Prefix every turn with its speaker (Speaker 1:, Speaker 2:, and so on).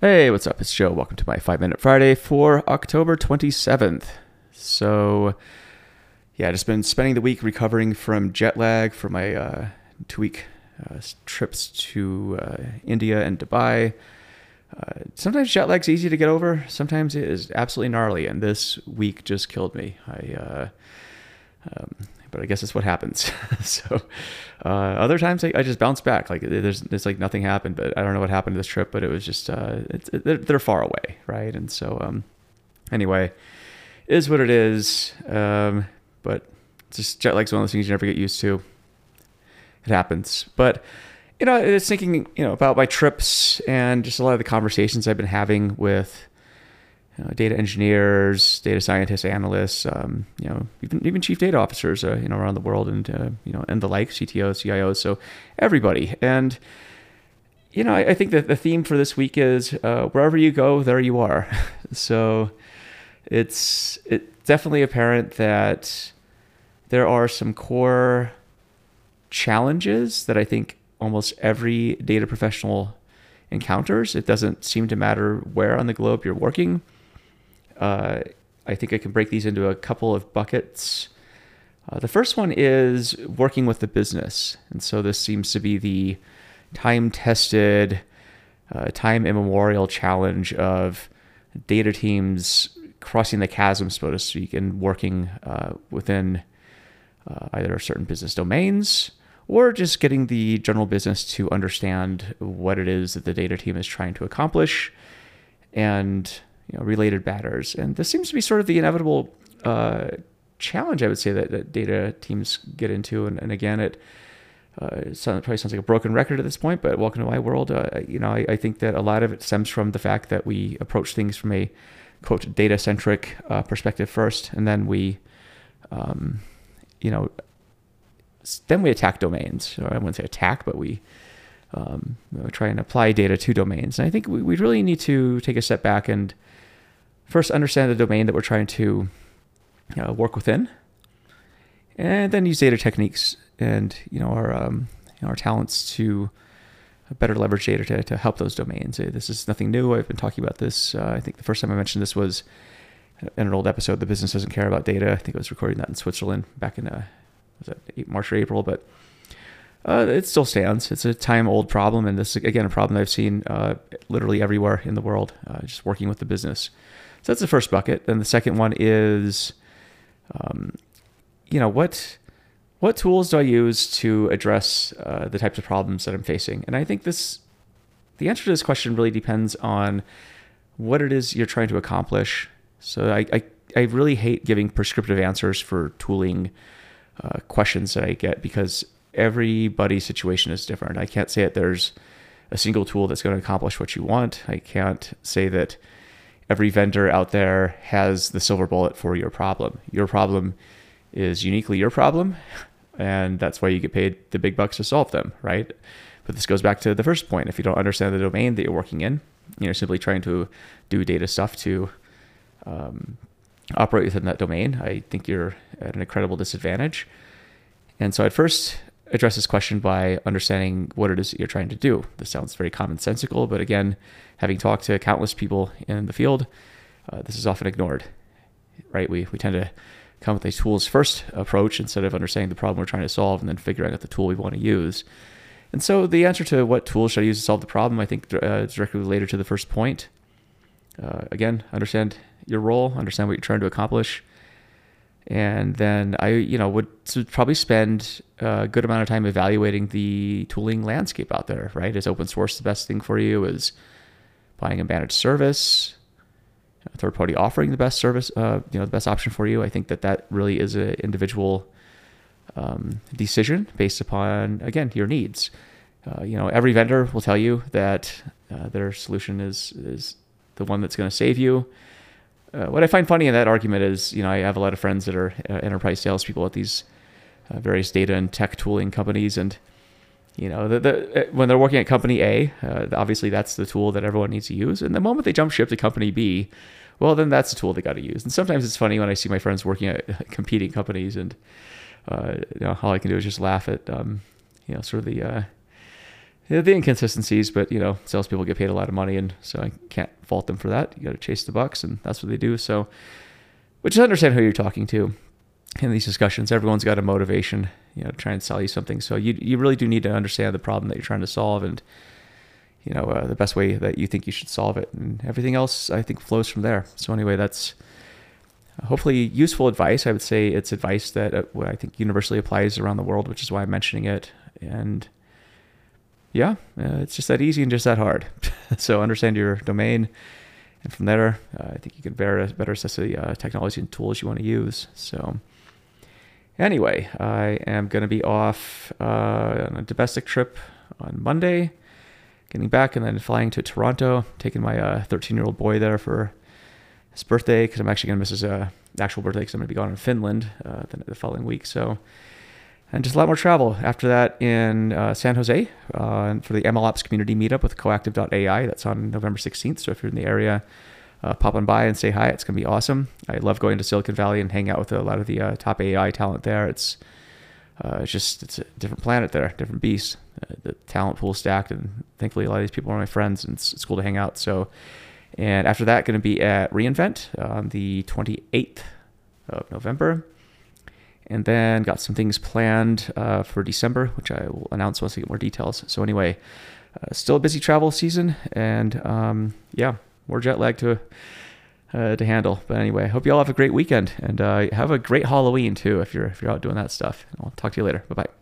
Speaker 1: Hey, what's up? It's Joe. Welcome to my five minute Friday for October 27th. So, yeah, I've just been spending the week recovering from jet lag for my uh, two week uh, trips to uh, India and Dubai. Uh, sometimes jet lag's easy to get over. Sometimes it is absolutely gnarly, and this week just killed me. I, uh, um, but I guess that's what happens. so uh, other times I, I, just bounce back. Like there's it's like nothing happened, but I don't know what happened to this trip, but it was just uh, it's, it, they're, they're, far away, right? And so um, anyway, is what it is. Um, but just jet lag's one of those things you never get used to. It happens, but you know, it's thinking you know about my trips and just a lot of the conversations I've been having with uh, data engineers, data scientists, analysts, um, you know, even even chief data officers, uh, you know, around the world, and uh, you know, and the like, CTOs, CIOs, so everybody. And you know, I, I think that the theme for this week is uh, wherever you go, there you are. so it's it's definitely apparent that there are some core challenges that I think almost every data professional encounters. It doesn't seem to matter where on the globe you're working uh, I think I can break these into a couple of buckets. Uh, the first one is working with the business. And so this seems to be the time tested, uh, time immemorial challenge of data teams crossing the chasm, so to speak, and working uh, within uh, either certain business domains or just getting the general business to understand what it is that the data team is trying to accomplish and you know, related matters. And this seems to be sort of the inevitable uh, challenge, I would say, that, that, data teams get into. And, and again, it, uh, probably sounds like a broken record at this point, but welcome to my world. Uh, you know, I, I, think that a lot of it stems from the fact that we approach things from a quote data centric uh, perspective first, and then we, um, you know, then we attack domains. Or I wouldn't say attack, but we um, you know, try and apply data to domains. And I think we, we really need to take a step back and first understand the domain that we're trying to work within, and then use data techniques and you know our um, you know, our talents to better leverage data to, to help those domains. This is nothing new. I've been talking about this. Uh, I think the first time I mentioned this was in an old episode. The business doesn't care about data. I think I was recording that in Switzerland back in uh, was that March or April, but uh, it still stands. It's a time old problem, and this is again a problem I've seen uh, literally everywhere in the world. Uh, just working with the business. So that's the first bucket. Then the second one is, um, you know, what what tools do I use to address uh, the types of problems that I'm facing? And I think this, the answer to this question really depends on what it is you're trying to accomplish. So I, I, I really hate giving prescriptive answers for tooling uh, questions that I get because everybody's situation is different. I can't say that there's a single tool that's going to accomplish what you want. I can't say that every vendor out there has the silver bullet for your problem. Your problem is uniquely your problem, and that's why you get paid the big bucks to solve them, right? But this goes back to the first point. If you don't understand the domain that you're working in, you're simply trying to do data stuff to um, operate within that domain. I think you're at an incredible disadvantage. And so I'd first address this question by understanding what it is that you're trying to do. This sounds very commonsensical, but again, having talked to countless people in the field, uh, this is often ignored, right? We, we tend to come with a tools first approach instead of understanding the problem we're trying to solve and then figuring out the tool we want to use. And so the answer to what tools should I use to solve the problem, I think uh, is directly related to the first point. Uh, again, understand your role, understand what you're trying to accomplish, and then I, you know, would probably spend a good amount of time evaluating the tooling landscape out there. Right? Is open source the best thing for you? Is buying a managed service, a third party offering the best service, uh, you know, the best option for you? I think that that really is an individual um, decision based upon again your needs. Uh, you know, every vendor will tell you that uh, their solution is is the one that's going to save you uh, what I find funny in that argument is, you know, I have a lot of friends that are uh, enterprise salespeople at these uh, various data and tech tooling companies, and you know, the, the, uh, when they're working at company A, uh, obviously that's the tool that everyone needs to use. And the moment they jump ship to company B, well, then that's the tool they got to use. And sometimes it's funny when I see my friends working at competing companies, and you know, all I can do is just laugh at, um, you know, sort of the the inconsistencies, but you know, salespeople get paid a lot of money, and so I can't fault them for that. You got to chase the bucks, and that's what they do. So, which is understand who you're talking to in these discussions. Everyone's got a motivation, you know, to try and sell you something. So you you really do need to understand the problem that you're trying to solve, and you know, uh, the best way that you think you should solve it, and everything else I think flows from there. So anyway, that's hopefully useful advice. I would say it's advice that uh, I think universally applies around the world, which is why I'm mentioning it. And yeah, uh, it's just that easy and just that hard. so understand your domain, and from there, uh, I think you can better better assess the uh, technology and tools you want to use. So anyway, I am going to be off uh, on a domestic trip on Monday, getting back, and then flying to Toronto, taking my 13 uh, year old boy there for his birthday because I'm actually going to miss his uh, actual birthday because I'm going to be gone in Finland uh, the, the, following week. So, and just a lot more travel after that in uh, San Jose uh, for the MLOps community meetup with coactive.ai. That's on November 16th. So if you're in the area, uh, pop on by and say hi. It's going to be awesome. I love going to Silicon Valley and hang out with a lot of the uh, top AI talent there. It's it's just it's a different planet there, different beast. the talent pool stacked, and thankfully a lot of these people are my friends, and it's, it's cool to hang out. So and after that, going to be at reInvent on the 28th of November. And then got some things planned uh, for December, which I will announce once I get more details. So, anyway, uh, still a busy travel season. And um, yeah, more jet lag to, uh, to handle. But anyway, hope you all have a great weekend and uh, have a great Halloween too if you're, if you're out doing that stuff. I'll talk to you later. Bye bye.